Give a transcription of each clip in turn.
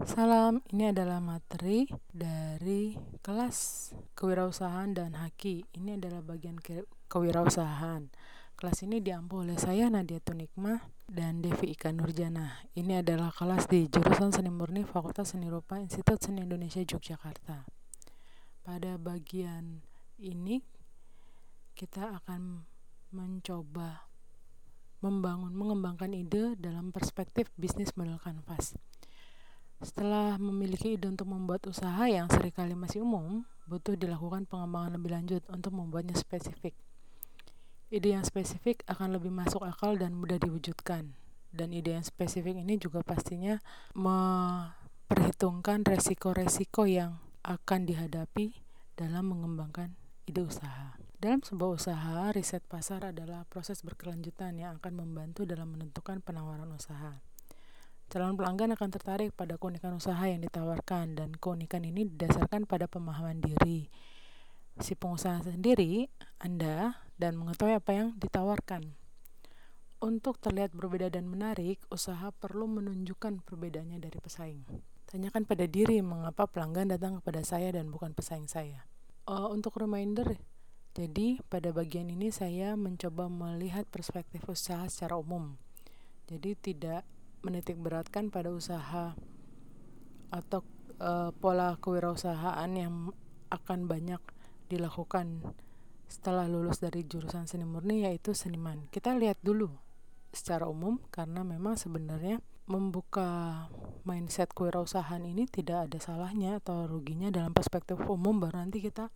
Salam, ini adalah materi dari kelas kewirausahaan dan haki. Ini adalah bagian ke kewirausahaan. Kelas ini diampu oleh saya Nadia Tunikma dan Devi Ika Nurjana. Ini adalah kelas di jurusan Seni Murni Fakultas Seni Rupa Institut Seni Indonesia Yogyakarta. Pada bagian ini kita akan mencoba membangun mengembangkan ide dalam perspektif bisnis model kanvas. Setelah memiliki ide untuk membuat usaha yang sering kali masih umum, butuh dilakukan pengembangan lebih lanjut untuk membuatnya spesifik. Ide yang spesifik akan lebih masuk akal dan mudah diwujudkan. Dan ide yang spesifik ini juga pastinya memperhitungkan resiko-resiko yang akan dihadapi dalam mengembangkan ide usaha. Dalam sebuah usaha, riset pasar adalah proses berkelanjutan yang akan membantu dalam menentukan penawaran usaha. Calon pelanggan akan tertarik pada keunikan usaha yang ditawarkan dan keunikan ini didasarkan pada pemahaman diri si pengusaha sendiri, Anda, dan mengetahui apa yang ditawarkan. Untuk terlihat berbeda dan menarik, usaha perlu menunjukkan perbedaannya dari pesaing. Tanyakan pada diri mengapa pelanggan datang kepada saya dan bukan pesaing saya. Uh, untuk reminder, jadi pada bagian ini saya mencoba melihat perspektif usaha secara umum. Jadi tidak menitik beratkan pada usaha atau uh, pola kewirausahaan yang akan banyak dilakukan setelah lulus dari jurusan seni murni yaitu seniman. Kita lihat dulu secara umum karena memang sebenarnya membuka mindset kewirausahaan ini tidak ada salahnya atau ruginya dalam perspektif umum baru nanti kita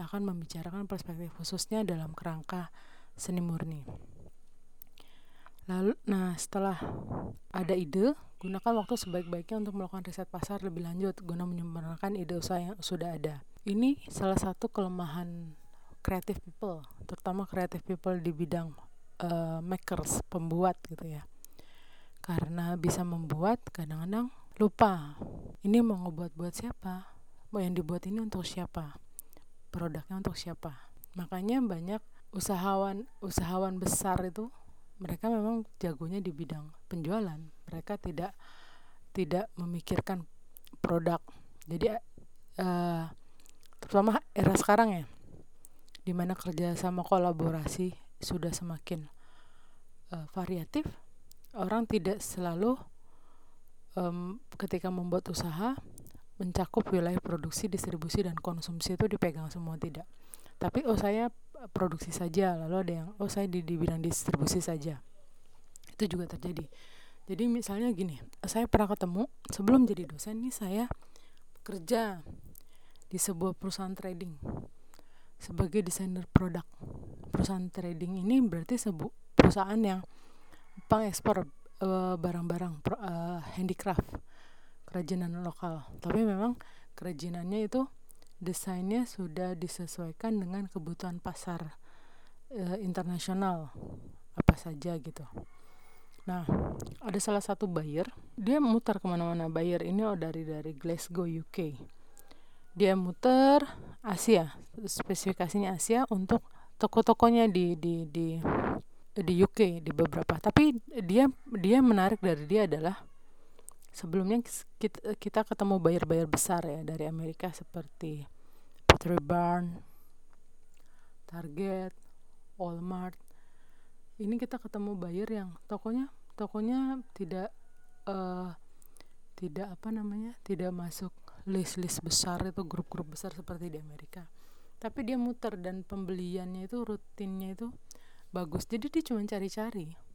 akan membicarakan perspektif khususnya dalam kerangka seni murni. Lalu, nah setelah ada ide, gunakan waktu sebaik-baiknya untuk melakukan riset pasar lebih lanjut guna menyempurnakan ide usaha yang sudah ada. Ini salah satu kelemahan creative people, terutama creative people di bidang uh, makers, pembuat gitu ya. Karena bisa membuat, kadang-kadang lupa. Ini mau ngebuat buat siapa? Mau yang dibuat ini untuk siapa? Produknya untuk siapa? Makanya banyak usahawan usahawan besar itu mereka memang jagonya di bidang penjualan mereka tidak tidak memikirkan produk jadi uh, terutama era sekarang ya di mana kerja sama kolaborasi sudah semakin uh, variatif orang tidak selalu um, ketika membuat usaha mencakup wilayah produksi, distribusi dan konsumsi itu dipegang semua tidak. Tapi oh saya produksi saja. Lalu ada yang oh saya di, di bidang distribusi saja. Itu juga terjadi. Jadi misalnya gini saya pernah ketemu sebelum jadi dosen nih saya kerja di sebuah perusahaan trading sebagai desainer produk. Perusahaan trading ini berarti sebuah perusahaan yang pengekspor uh, barang-barang uh, handicraft kerajinan lokal. Tapi memang kerajinannya itu desainnya sudah disesuaikan dengan kebutuhan pasar e, internasional apa saja gitu. Nah, ada salah satu buyer, dia muter ke mana-mana. Buyer ini oh dari dari Glasgow UK. Dia muter Asia, spesifikasinya Asia untuk toko-tokonya di di di di UK di beberapa. Tapi dia dia menarik dari dia adalah sebelumnya kita, kita ketemu buyer-buyer besar ya dari Amerika seperti Pottery Barn, Target, Walmart. Ini kita ketemu buyer yang tokonya tokonya tidak uh, tidak apa namanya tidak masuk list-list besar itu grup-grup besar seperti di Amerika. Tapi dia muter dan pembeliannya itu rutinnya itu bagus. Jadi dia cuma cari-cari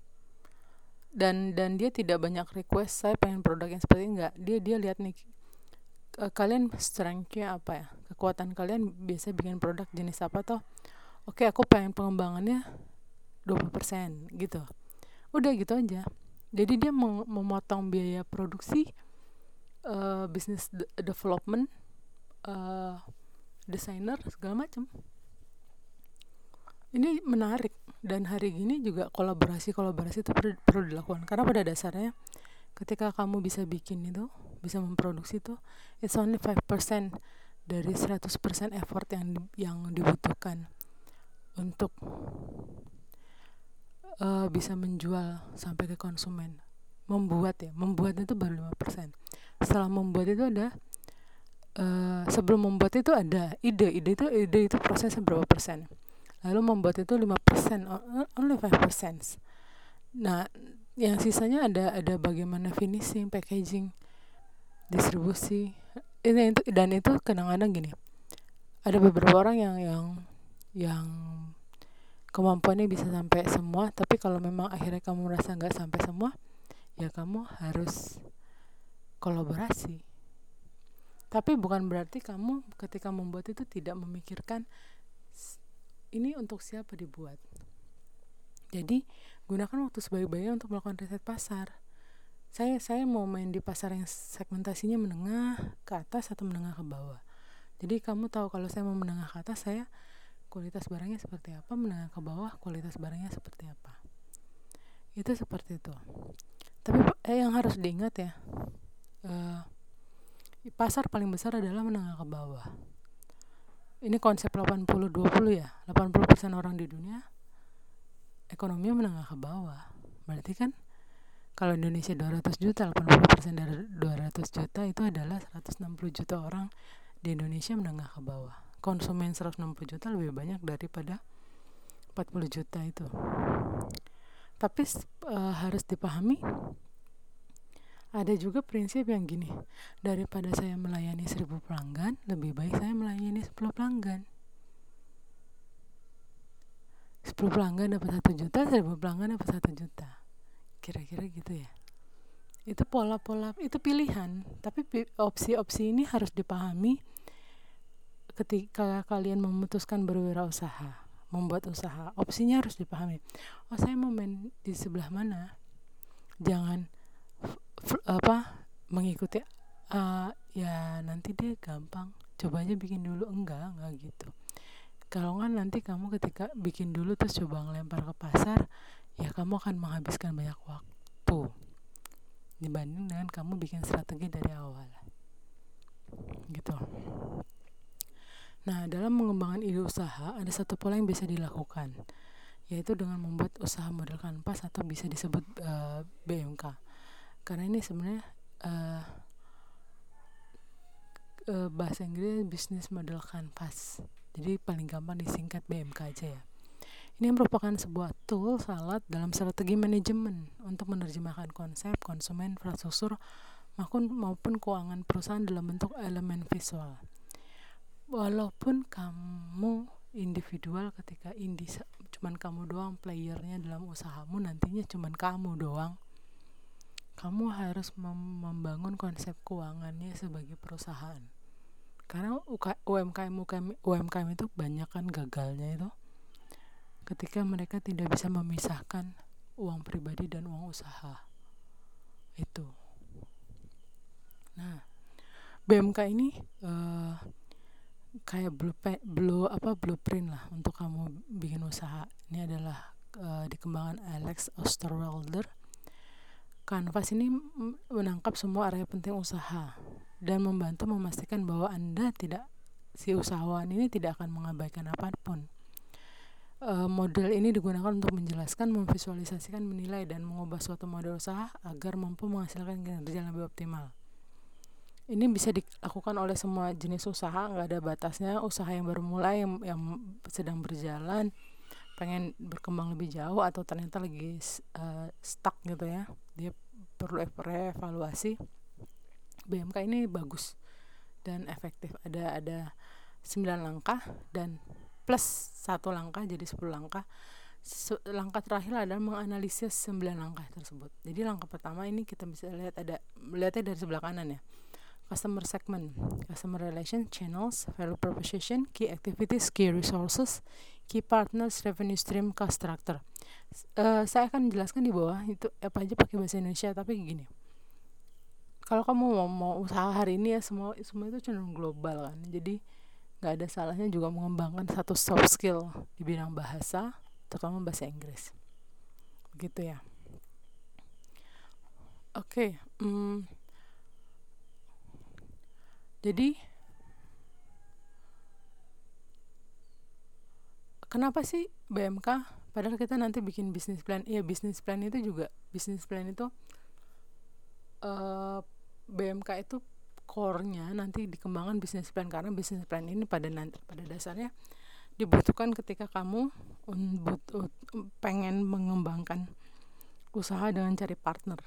dan dan dia tidak banyak request saya pengen produk yang seperti enggak dia dia lihat nih uh, kalian strengthnya apa ya? Kekuatan kalian biasa bikin produk jenis apa toh? Oke aku pengen pengembangannya 20% gitu. Udah gitu aja. Jadi dia mem memotong biaya produksi uh, de development uh, desainer segala macam ini menarik dan hari ini juga kolaborasi kolaborasi itu perlu, perlu dilakukan. Karena pada dasarnya ketika kamu bisa bikin itu bisa memproduksi itu it's only 5% dari 100% effort yang yang dibutuhkan untuk uh, bisa menjual sampai ke konsumen. Membuat ya membuat itu baru 5% setelah membuat itu ada uh, sebelum membuat itu ada ide. Ide itu ide itu prosesnya berapa persen lalu membuat itu lima persen only five percent. Nah yang sisanya ada ada bagaimana finishing packaging distribusi. Ini itu dan itu kadang-kadang gini ada beberapa orang yang yang yang kemampuannya bisa sampai semua tapi kalau memang akhirnya kamu merasa nggak sampai semua ya kamu harus kolaborasi. Tapi bukan berarti kamu ketika membuat itu tidak memikirkan ini untuk siapa dibuat? Jadi gunakan waktu sebaik-baiknya untuk melakukan riset pasar. Saya saya mau main di pasar yang segmentasinya menengah ke atas atau menengah ke bawah. Jadi kamu tahu kalau saya mau menengah ke atas saya kualitas barangnya seperti apa menengah ke bawah kualitas barangnya seperti apa. Itu seperti itu. Tapi eh, yang harus diingat ya uh, pasar paling besar adalah menengah ke bawah ini konsep 80-20 ya? 80% orang di dunia ekonominya menengah ke bawah. Berarti kan kalau Indonesia 200 juta 80% dari 200 juta itu adalah 160 juta orang di Indonesia menengah ke bawah. Konsumen 160 juta lebih banyak daripada 40 juta itu. Tapi uh, harus dipahami ada juga prinsip yang gini daripada saya melayani seribu pelanggan lebih baik saya melayani 10 pelanggan. 10 pelanggan dapat satu juta seribu pelanggan dapat satu juta. Kira-kira gitu ya. Itu pola-pola itu pilihan. Tapi opsi-opsi ini harus dipahami ketika kalian memutuskan berwirausaha membuat usaha. Opsinya harus dipahami. Oh saya mau main di sebelah mana? Jangan apa mengikuti uh, ya nanti dia gampang. Coba aja bikin dulu. Enggak enggak gitu. Kalau nggak nanti kamu ketika bikin dulu terus coba ngelempar ke pasar ya kamu akan menghabiskan banyak waktu dibanding dengan kamu bikin strategi dari awal. Gitu. Nah, dalam mengembangkan ide usaha, ada satu pola yang bisa dilakukan, yaitu dengan membuat usaha model kanvas atau bisa disebut uh, eh, BMK. Karena ini sebenarnya uh, uh, bahasa Inggris bisnis model kanvas. Jadi paling gampang disingkat BMK aja ya. Ini merupakan sebuah tool salat dalam strategi manajemen untuk menerjemahkan konsep, konsumen, infrastruktur, maupun, maupun keuangan perusahaan dalam bentuk elemen visual walaupun kamu individual ketika indi cuman kamu doang playernya dalam usahamu nantinya cuman kamu doang kamu harus mem membangun konsep keuangannya sebagai perusahaan. Karena UMKM UMKM, UMKM itu banyak kan gagalnya itu. Ketika mereka tidak bisa memisahkan uang pribadi dan uang usaha. Itu. Nah BMK ini uh, kayak blue blue apa blueprint lah untuk kamu bikin usaha. Ini adalah uh, dikembangkan Alex Osterwalder Canvas ini menangkap semua area penting usaha dan membantu memastikan bahwa anda tidak si usahawan ini tidak akan mengabaikan apa pun. Uh, model ini digunakan untuk menjelaskan, memvisualisasikan, menilai, dan mengubah suatu model usaha agar mampu menghasilkan kinerja yang lebih optimal. Ini bisa dilakukan oleh semua jenis usaha nggak ada batasnya. Usaha yang baru mulai yang, yang sedang berjalan pengen berkembang lebih jauh atau ternyata lagi uh, stuck gitu ya dia perlu evaluasi BMK ini bagus dan efektif. Ada ada 9 langkah dan plus satu langkah jadi 10 langkah. Langkah terakhir adalah menganalisis 9 langkah tersebut. Jadi langkah pertama ini kita bisa lihat ada melihatnya dari sebelah kanan ya. Customer segment, customer relation, channels, value proposition, key activities, key resources, key partners, revenue stream, cost structure. Uh, saya akan menjelaskan di bawah itu apa aja pakai bahasa Indonesia tapi gini. Kalau kamu mau, mau usaha hari ini ya semua semua itu cenderung global kan. Jadi nggak ada salahnya juga mengembangkan satu soft skill di bidang bahasa, terutama bahasa Inggris. Begitu ya. Oke, okay, um, jadi kenapa sih BMK padahal kita nanti bikin bisnis plan iya bisnis plan itu juga bisnis plan itu uh, BMK itu core-nya nanti dikembangkan bisnis plan karena bisnis plan ini pada nanti pada dasarnya dibutuhkan ketika kamu pengen mengembangkan usaha dengan cari partner.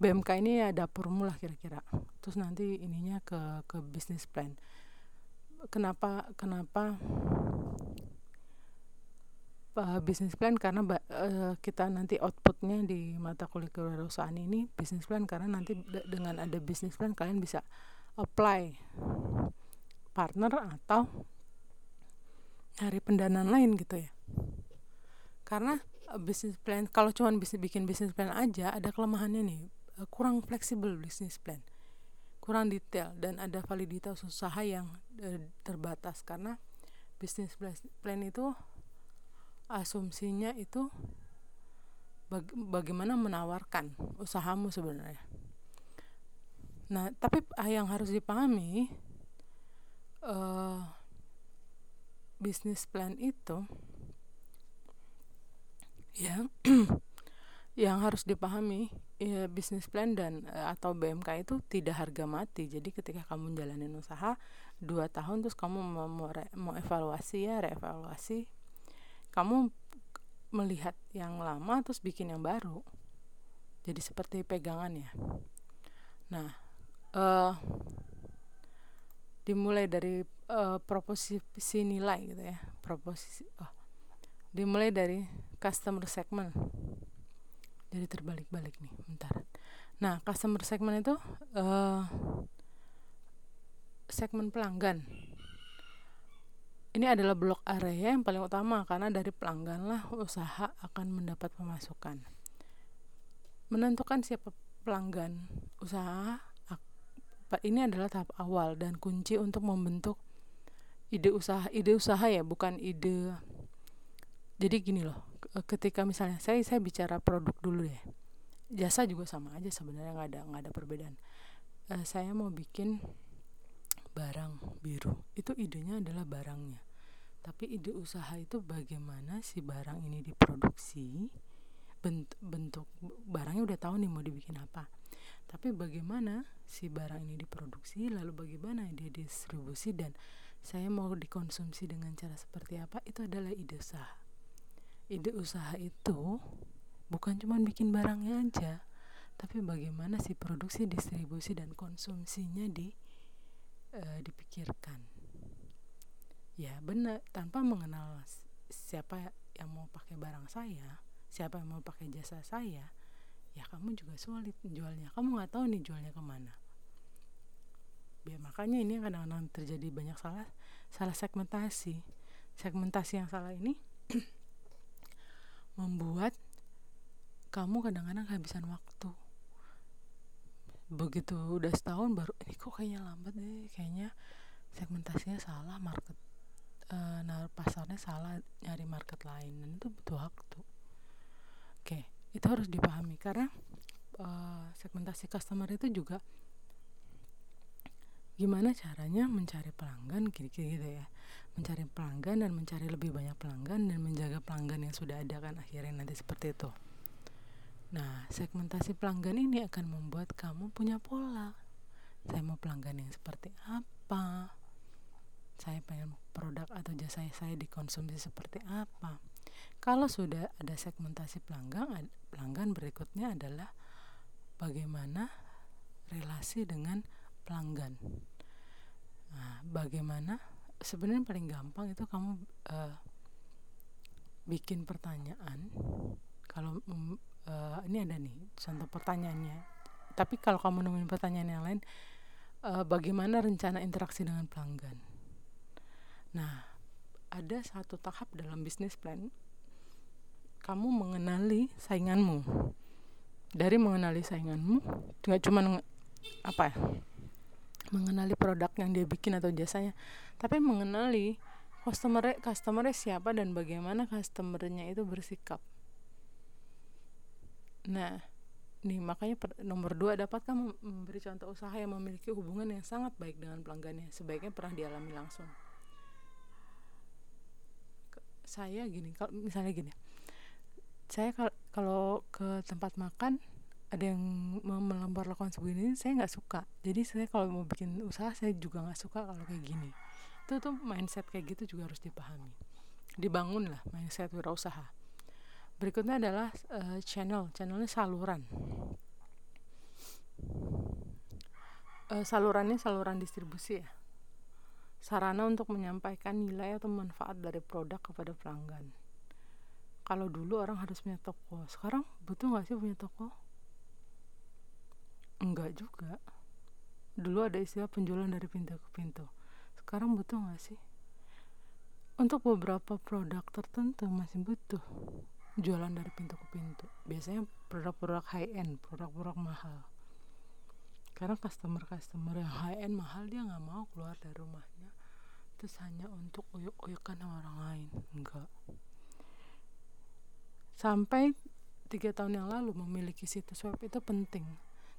BMK ini ada formula kira-kira. Terus nanti ininya ke ke bisnis plan. Kenapa kenapa uh, bisnis plan? Karena uh, kita nanti outputnya di mata kuliah kewirausahaan ini bisnis plan. Karena nanti dengan ada bisnis plan kalian bisa apply partner atau cari pendanaan lain gitu ya. Karena uh, bisnis plan kalau cuma bisa bikin bisnis plan aja ada kelemahannya nih. Uh, kurang fleksibel bisnis plan. Kurang detail dan ada validitas usaha yang uh, terbatas. Karena bisnis plan itu asumsinya itu baga bagaimana menawarkan usahamu sebenarnya. Nah, tapi yang harus dipahami uh, bisnis plan itu yang yang harus dipahami ya, bisnis plan dan atau BMK itu tidak harga mati. Jadi ketika kamu jalanin usaha dua tahun terus kamu mau, mau, mau evaluasi ya reevaluasi kamu melihat yang lama terus bikin yang baru jadi seperti pegangan ya. Nah uh, dimulai dari uh, proposisi nilai gitu ya proposisi oh, dimulai dari customer segment jadi terbalik-balik nih bentar. Nah customer segment itu uh, segmen pelanggan ini adalah blok area yang paling utama karena dari pelanggan lah usaha akan mendapat pemasukan. Menentukan siapa pelanggan usaha ini adalah tahap awal dan kunci untuk membentuk ide usaha ide usaha ya bukan ide. Jadi gini loh ketika misalnya saya saya bicara produk dulu ya. Jasa juga sama aja sebenarnya nggak ada nggak ada perbedaan. Uh, saya mau bikin barang biru. Itu idenya adalah barangnya. Tapi ide usaha itu bagaimana si barang ini diproduksi bentuk, bentuk barangnya udah tahu nih mau dibikin apa. Tapi bagaimana si barang ini diproduksi lalu bagaimana dia distribusi dan saya mau dikonsumsi dengan cara seperti apa itu adalah ide usaha. Ide usaha itu bukan cuma bikin barangnya aja tapi bagaimana si produksi distribusi dan konsumsinya di uh, dipikirkan. Ya benar tanpa mengenal siapa yang mau pakai barang saya siapa yang mau pakai jasa saya ya kamu juga sulit jualnya. Kamu nggak tahu nih jualnya ke mana. Ya makanya ini kadang-kadang terjadi banyak salah salah segmentasi. Segmentasi yang salah ini membuat kamu kadang-kadang kehabisan waktu begitu udah setahun baru ini kok kayaknya lambat deh kayaknya segmentasinya salah market uh, nah pasarnya salah nyari market lain. Dan itu butuh waktu. Oke itu harus dipahami karena uh, segmentasi customer itu juga gimana caranya mencari pelanggan kira-kira gitu ya. Mencari pelanggan dan mencari lebih banyak pelanggan dan menjaga pelanggan yang sudah ada kan akhirnya nanti seperti itu Nah, segmentasi pelanggan ini akan membuat kamu punya pola. Saya mau pelanggan yang seperti apa? Saya pengen produk atau jasa saya dikonsumsi seperti apa? Kalau sudah ada segmentasi pelanggan, pelanggan berikutnya adalah bagaimana relasi dengan pelanggan. Nah, bagaimana sebenarnya paling gampang itu kamu uh, bikin pertanyaan kalau uh, ini ada nih contoh pertanyaannya. Tapi kalau kamu nemuin pertanyaan yang lain uh, bagaimana rencana interaksi dengan pelanggan? Nah ada satu tahap dalam bisnis plan. Kamu mengenali sainganmu. Dari mengenali sainganmu nggak cuma apa ya mengenali produk yang dia bikin atau jasanya tapi mengenali customer customernya siapa dan bagaimana customernya itu bersikap Nah, nih makanya per, nomor dua dapatkah memberi contoh usaha yang memiliki hubungan yang sangat baik dengan pelanggannya sebaiknya pernah dialami langsung. Saya gini, kalau misalnya gini, saya kalau ke tempat makan ada yang melempar lakukan begini saya nggak suka. Jadi saya kalau mau bikin usaha saya juga nggak suka kalau kayak gini. Itu tuh mindset kayak gitu juga harus dipahami. Dibangun lah mindset wirausaha berikutnya adalah uh, channel. Channelnya saluran. Uh, salurannya saluran distribusi ya. Sarana untuk menyampaikan nilai atau manfaat dari produk kepada pelanggan. Kalau dulu orang harus punya toko. Sekarang butuh nggak sih punya toko? Enggak juga. Dulu ada istilah penjualan dari pintu ke pintu. Sekarang butuh nggak sih? Untuk beberapa produk tertentu masih butuh jualan dari pintu ke pintu biasanya produk-produk high end produk-produk mahal karena customer-customer yang high end mahal dia nggak mau keluar dari rumahnya terus hanya untuk uyuk-uyukan sama orang lain enggak Sampai tiga tahun yang lalu memiliki situs web itu penting.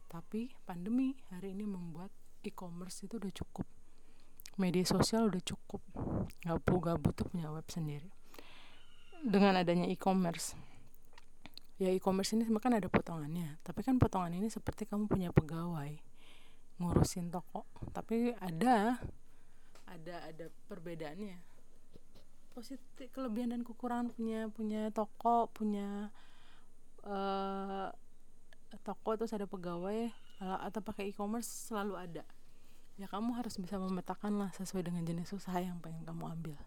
Tapi pandemi hari ini membuat e-commerce itu udah cukup. Media sosial udah cukup. Gak, gak butuh punya web sendiri. Dengan adanya e-commerce. Ya e-commerce ini kan ada potongannya. Tapi kan potongan ini seperti kamu punya pegawai ngurusin toko. Tapi ada ada ada perbedaannya positif kelebihan dan kekurangan punya punya toko punya uh, toko terus ada pegawai atau pakai e-commerce selalu ada ya kamu harus bisa memetakan lah sesuai dengan jenis usaha yang pengen kamu ambil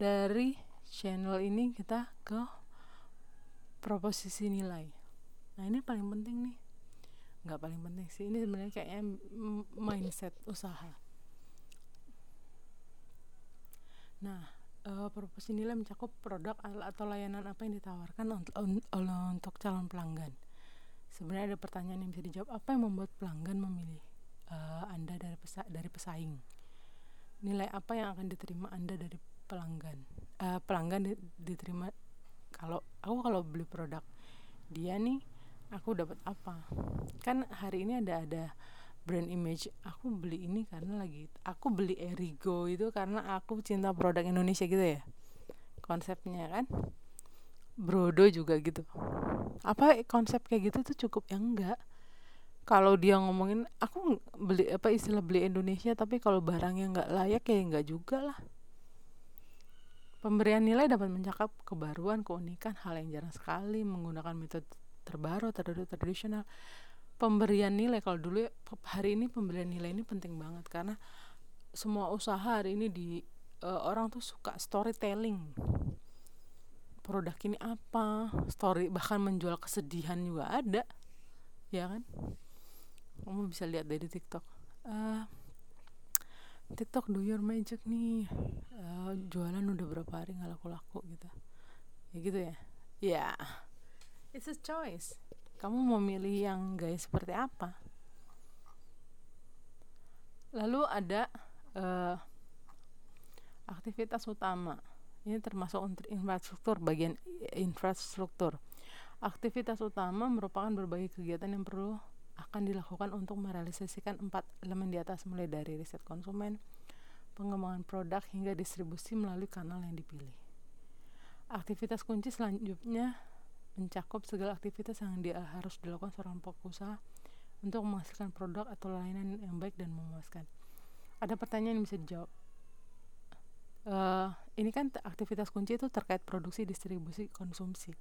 dari channel ini kita ke proposisi nilai nah ini paling penting nih nggak paling penting sih ini sebenarnya kayaknya mindset usaha Nah, uh, proposisi nilai mencakup produk atau layanan apa yang ditawarkan untuk, untuk calon pelanggan. Sebenarnya ada pertanyaan yang bisa dijawab, apa yang membuat pelanggan memilih uh, Anda dari pesa dari pesaing? Nilai apa yang akan diterima Anda dari pelanggan? Uh, pelanggan di, diterima. Kalau aku kalau beli produk dia nih aku dapat apa? Kan hari ini ada ada brand image aku beli ini karena lagi aku beli Erigo itu karena aku cinta produk Indonesia gitu ya konsepnya kan? Brodo juga gitu. Apa konsep kayak gitu tuh cukup? Ya enggak. Kalau dia ngomongin aku beli apa istilah beli Indonesia tapi kalau barangnya nggak layak ya enggak juga lah pemberian nilai dapat mencakup kebaruan keunikan hal yang jarang sekali menggunakan metode terbaru terbaru tradisional. Pemberian nilai kalau dulu ya, hari ini pemberian nilai ini penting banget karena semua usaha hari ini di uh, orang tuh suka storytelling. Produk ini apa? Story bahkan menjual kesedihan juga ada. Ya kan? Kamu bisa lihat dari TikTok. Uh, TikTok do your magic nih. Uh, jualan udah berapa hari nggak laku-laku gitu. Ya gitu ya? Ya yeah. it's a choice. Kamu mau milih yang gaya seperti apa? Lalu ada uh, aktivitas utama. Ini termasuk untuk infrastruktur bagian infrastruktur. Aktivitas utama merupakan berbagai kegiatan yang perlu akan dilakukan untuk merealisasikan empat elemen di atas mulai dari riset konsumen pengembangan produk hingga distribusi melalui kanal yang dipilih aktivitas kunci selanjutnya mencakup segala aktivitas yang dia harus dilakukan seorang pelaku usaha untuk menghasilkan produk atau layanan yang baik dan memuaskan. Ada pertanyaan yang bisa dijawab. Uh, ini kan aktivitas kunci itu terkait produksi, distribusi, konsumsi.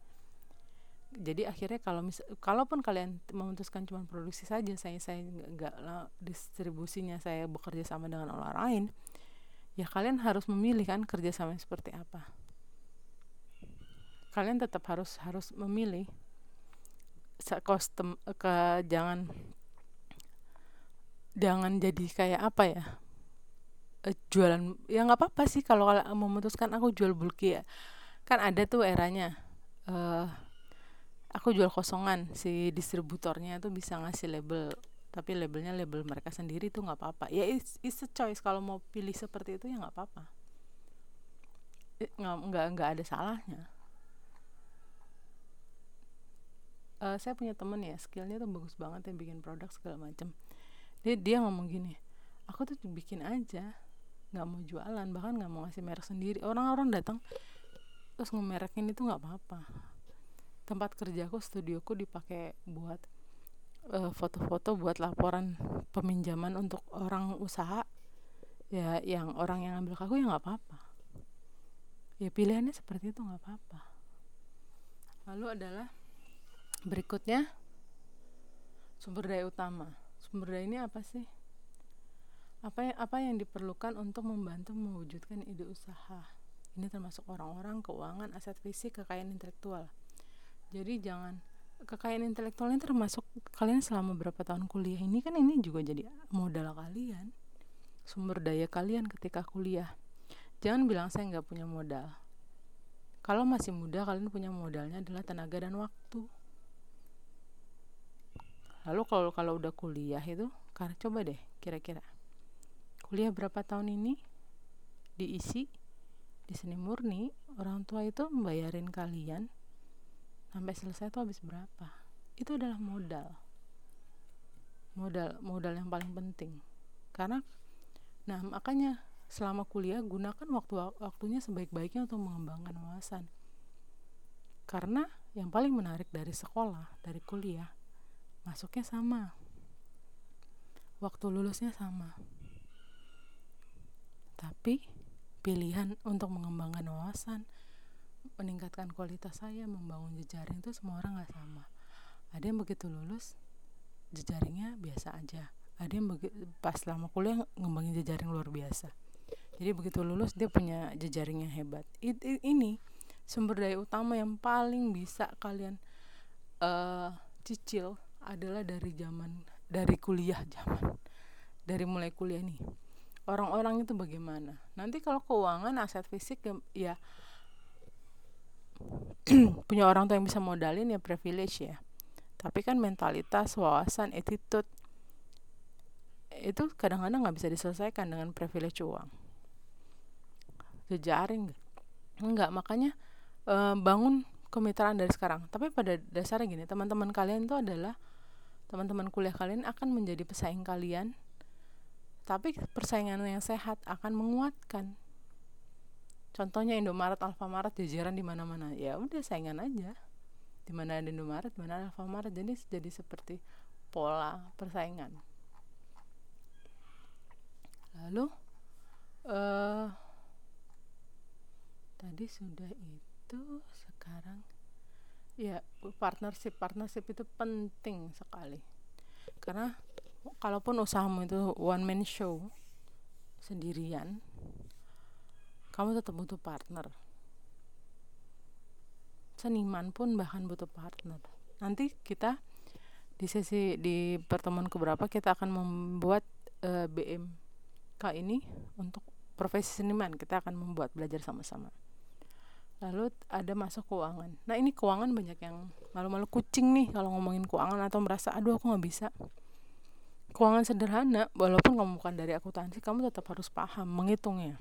Jadi akhirnya kalau mis kalaupun kalian memutuskan cuma produksi saja, saya saya nggak distribusinya saya bekerja sama dengan orang lain, ya kalian harus memilih kan kerjasama seperti apa. Kalian tetap harus harus memilih kostum ke jangan jangan jadi kayak apa ya uh, jualan ya nggak apa-apa sih kalau memutuskan aku jual bulky ya. Kan ada tuh eranya uh, aku jual kosongan si distributornya tuh bisa ngasih label tapi labelnya label mereka sendiri tuh nggak apa-apa. Ya it's, it's a choice. Kalau mau pilih seperti itu ya nggak apa-apa. Nggak nggak nggak ada salahnya. Uh, saya punya temen ya skillnya tuh bagus banget yang bikin produk segala macam dia dia ngomong gini aku tuh bikin aja nggak mau jualan bahkan nggak mau ngasih merek sendiri. Orang-orang datang terus ngemerekin itu nggak apa-apa tempat kerjaku studioku dipakai buat uh, foto-foto buat laporan peminjaman untuk orang usaha. Ya yang orang yang ambil aku ya nggak apa-apa. Ya pilihannya seperti itu nggak apa-apa. Lalu adalah berikutnya sumber daya utama. Sumber daya ini apa sih? Apa yang apa yang diperlukan untuk membantu mewujudkan ide usaha? Ini termasuk orang-orang keuangan aset fisik kekayaan intelektual jadi jangan kekayaan intelektual ini termasuk kalian selama berapa tahun kuliah ini kan ini juga jadi modal kalian sumber daya kalian ketika kuliah. Jangan bilang saya nggak punya modal. Kalau masih muda kalian punya modalnya adalah tenaga dan waktu. Lalu kalau kalau udah kuliah itu karena coba deh kira-kira. Kuliah berapa tahun ini? Diisi di seni murni orang tua itu membayarin kalian sampai selesai tuh habis berapa? Itu adalah modal. Modal modal yang paling penting. Karena nah makanya selama kuliah gunakan waktu waktunya sebaik-baiknya untuk mengembangkan wawasan. Karena yang paling menarik dari sekolah dari kuliah masuknya sama. Waktu lulusnya sama. Tapi pilihan untuk mengembangkan wawasan meningkatkan kualitas saya membangun jejaring itu semua orang nggak sama. Ada yang begitu lulus jejaringnya biasa aja. Ada yang pas selama kuliah ngembangin jejaring luar biasa. Jadi begitu lulus dia punya jejaring yang hebat. It, it, ini sumber daya utama yang paling bisa kalian uh, cicil adalah dari zaman dari kuliah zaman. Dari mulai kuliah nih. Orang-orang itu bagaimana? Nanti kalau keuangan aset fisik ya, ya punya orang tua yang bisa modalin ya privilege ya. Tapi kan mentalitas wawasan attitude itu kadang-kadang nggak bisa diselesaikan dengan privilege uang. Jejaring enggak makanya e, bangun kemitraan dari sekarang. Tapi pada dasarnya gini teman-teman kalian itu adalah teman-teman kuliah kalian akan menjadi pesaing kalian tapi persaingan yang sehat akan menguatkan contohnya Indomaret Alfamaret jajaran di mana-mana. Ya udah saingan aja. Di mana ada Indomaret di mana ada Alfamaret. Jadi jadi seperti pola persaingan. Lalu uh, tadi sudah itu sekarang ya partnership partnership itu penting sekali. Karena kalaupun usahamu itu one man show sendirian kamu tetap butuh partner. Seniman pun bahkan butuh partner. Nanti kita di sesi di pertemuan keberapa kita akan membuat uh, eh, BMK ini untuk profesi seniman. Kita akan membuat belajar sama-sama. Lalu ada masuk keuangan. Nah ini keuangan banyak yang malu-malu kucing nih kalau ngomongin keuangan atau merasa aduh aku nggak bisa. Keuangan sederhana walaupun kamu bukan dari akuntansi kamu tetap harus paham menghitungnya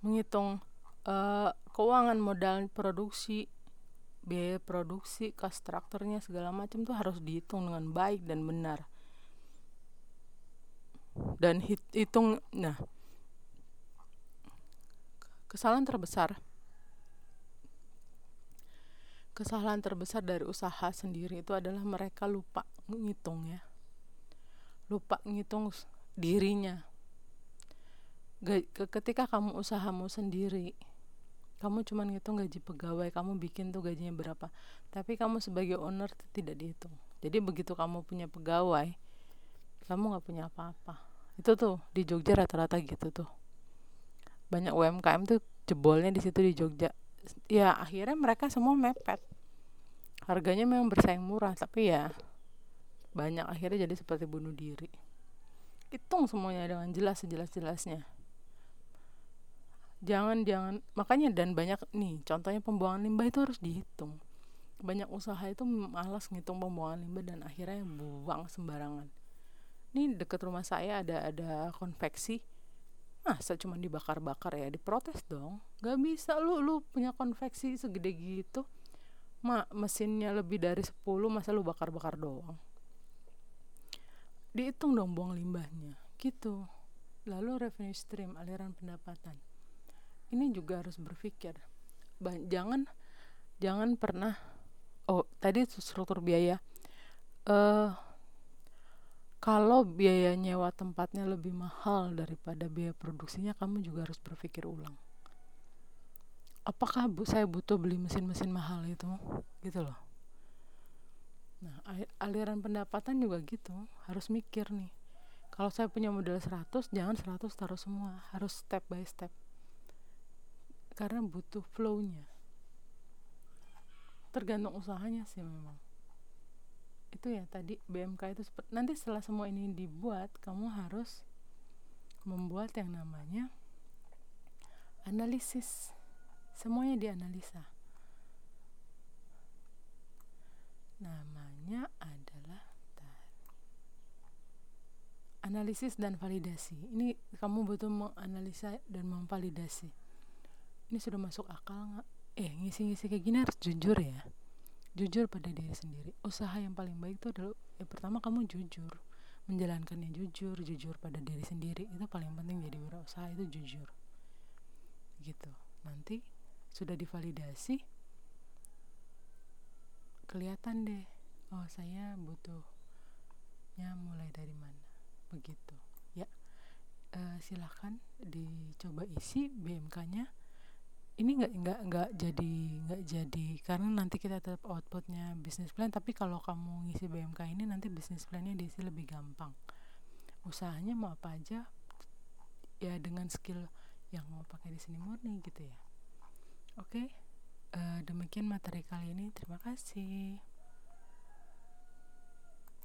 menghitung uh, keuangan modal produksi biaya produksi cost structure-nya segala macam tuh harus dihitung dengan baik dan benar. Dan hit, hitung nah kesalahan terbesar. Kesalahan terbesar dari usaha sendiri itu adalah mereka lupa menghitung ya. Lupa ngitung dirinya ketika kamu usahamu sendiri kamu cuma ngitung gaji pegawai kamu bikin tuh gajinya berapa. Tapi kamu sebagai owner tidak dihitung. Jadi begitu kamu punya pegawai kamu nggak punya apa-apa. Itu tuh di Jogja rata-rata gitu tuh. Banyak UMKM tuh jebolnya di situ di Jogja. Ya akhirnya mereka semua mepet. Harganya memang bersaing murah tapi ya banyak akhirnya jadi seperti bunuh diri. Hitung semuanya dengan jelas sejelas-jelasnya jangan jangan. Makanya dan banyak nih contohnya pembuangan limbah itu harus dihitung. Banyak usaha itu malas ngitung pembuangan limbah dan akhirnya buang sembarangan. Ini deket rumah saya ada ada konveksi. Masa cuma dibakar-bakar ya? Diprotes dong. Gak bisa. Lu lu punya konveksi segede gitu. Mak mesinnya lebih dari 10 masa lu bakar-bakar doang? Dihitung dong buang limbahnya. Gitu. Lalu revenue stream aliran pendapatan ini juga harus berpikir. Jangan jangan pernah oh tadi struktur biaya. Uh, kalau biaya nyewa tempatnya lebih mahal daripada biaya produksinya kamu juga harus berpikir ulang. Apakah bu saya butuh beli mesin-mesin mahal itu? Gitu loh. Nah aliran pendapatan juga gitu. Harus mikir nih. Kalau saya punya modal 100 jangan 100 taruh semua. Harus step by step karena butuh flow-nya. Tergantung usahanya sih memang. Itu ya tadi BMK itu nanti setelah semua ini dibuat kamu harus membuat yang namanya analisis. Semuanya dianalisa. Namanya adalah analisis dan validasi. Ini kamu butuh menganalisa dan memvalidasi ini sudah masuk akal nggak? Eh ngisi-ngisi kayak gini harus jujur ya. Jujur pada diri sendiri. Usaha yang paling baik itu adalah ya pertama kamu jujur. Menjalankannya jujur jujur pada diri sendiri. Itu paling penting jadi berusaha itu jujur. Gitu. Nanti sudah divalidasi kelihatan deh oh saya butuhnya mulai dari mana. Begitu. Ya uh, silahkan dicoba isi BMK-nya ini nggak nggak nggak jadi nggak jadi. Karena nanti kita tetap outputnya bisnis plan tapi kalau kamu ngisi BMK ini nanti bisnis plannya diisi lebih gampang. Usahanya mau apa aja ya dengan skill yang mau pakai di sini murni gitu ya. Oke uh, demikian materi kali ini. Terima kasih